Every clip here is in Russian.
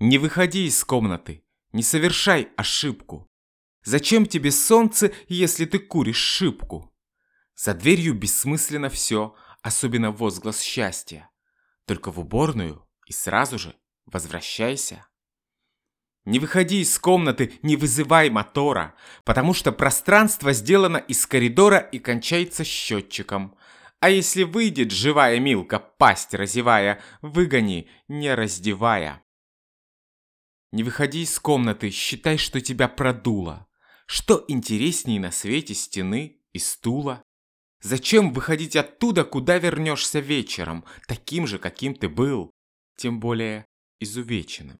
Не выходи из комнаты, не совершай ошибку. Зачем тебе солнце, если ты куришь шибку? За дверью бессмысленно все, особенно возглас счастья. Только в уборную и сразу же возвращайся. Не выходи из комнаты, не вызывай мотора, потому что пространство сделано из коридора и кончается счетчиком. А если выйдет живая Милка, пасть разевая, выгони, не раздевая. Не выходи из комнаты, считай, что тебя продуло. Что интересней на свете стены и стула? Зачем выходить оттуда, куда вернешься вечером, таким же, каким ты был, тем более изувеченным?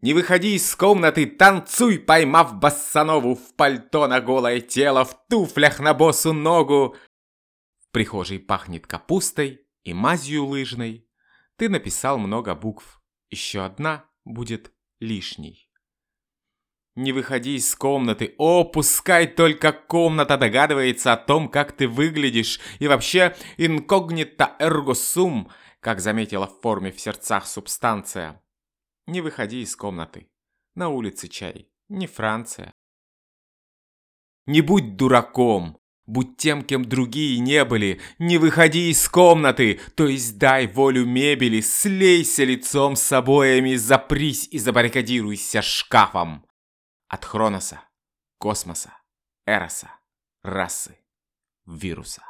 Не выходи из комнаты, танцуй, поймав бассанову в пальто на голое тело, в туфлях на босу ногу. В прихожей пахнет капустой и мазью лыжной. Ты написал много букв, еще одна будет лишней. Не выходи из комнаты, о, пускай только комната догадывается о том, как ты выглядишь, и вообще инкогнито эрго сум, как заметила в форме в сердцах субстанция. Не выходи из комнаты. На улице чай. Не Франция. Не будь дураком. Будь тем, кем другие не были. Не выходи из комнаты. То есть дай волю мебели. Слейся лицом с обоями. Запрись и забаррикадируйся шкафом. От Хроноса, космоса, Эроса, расы, вируса.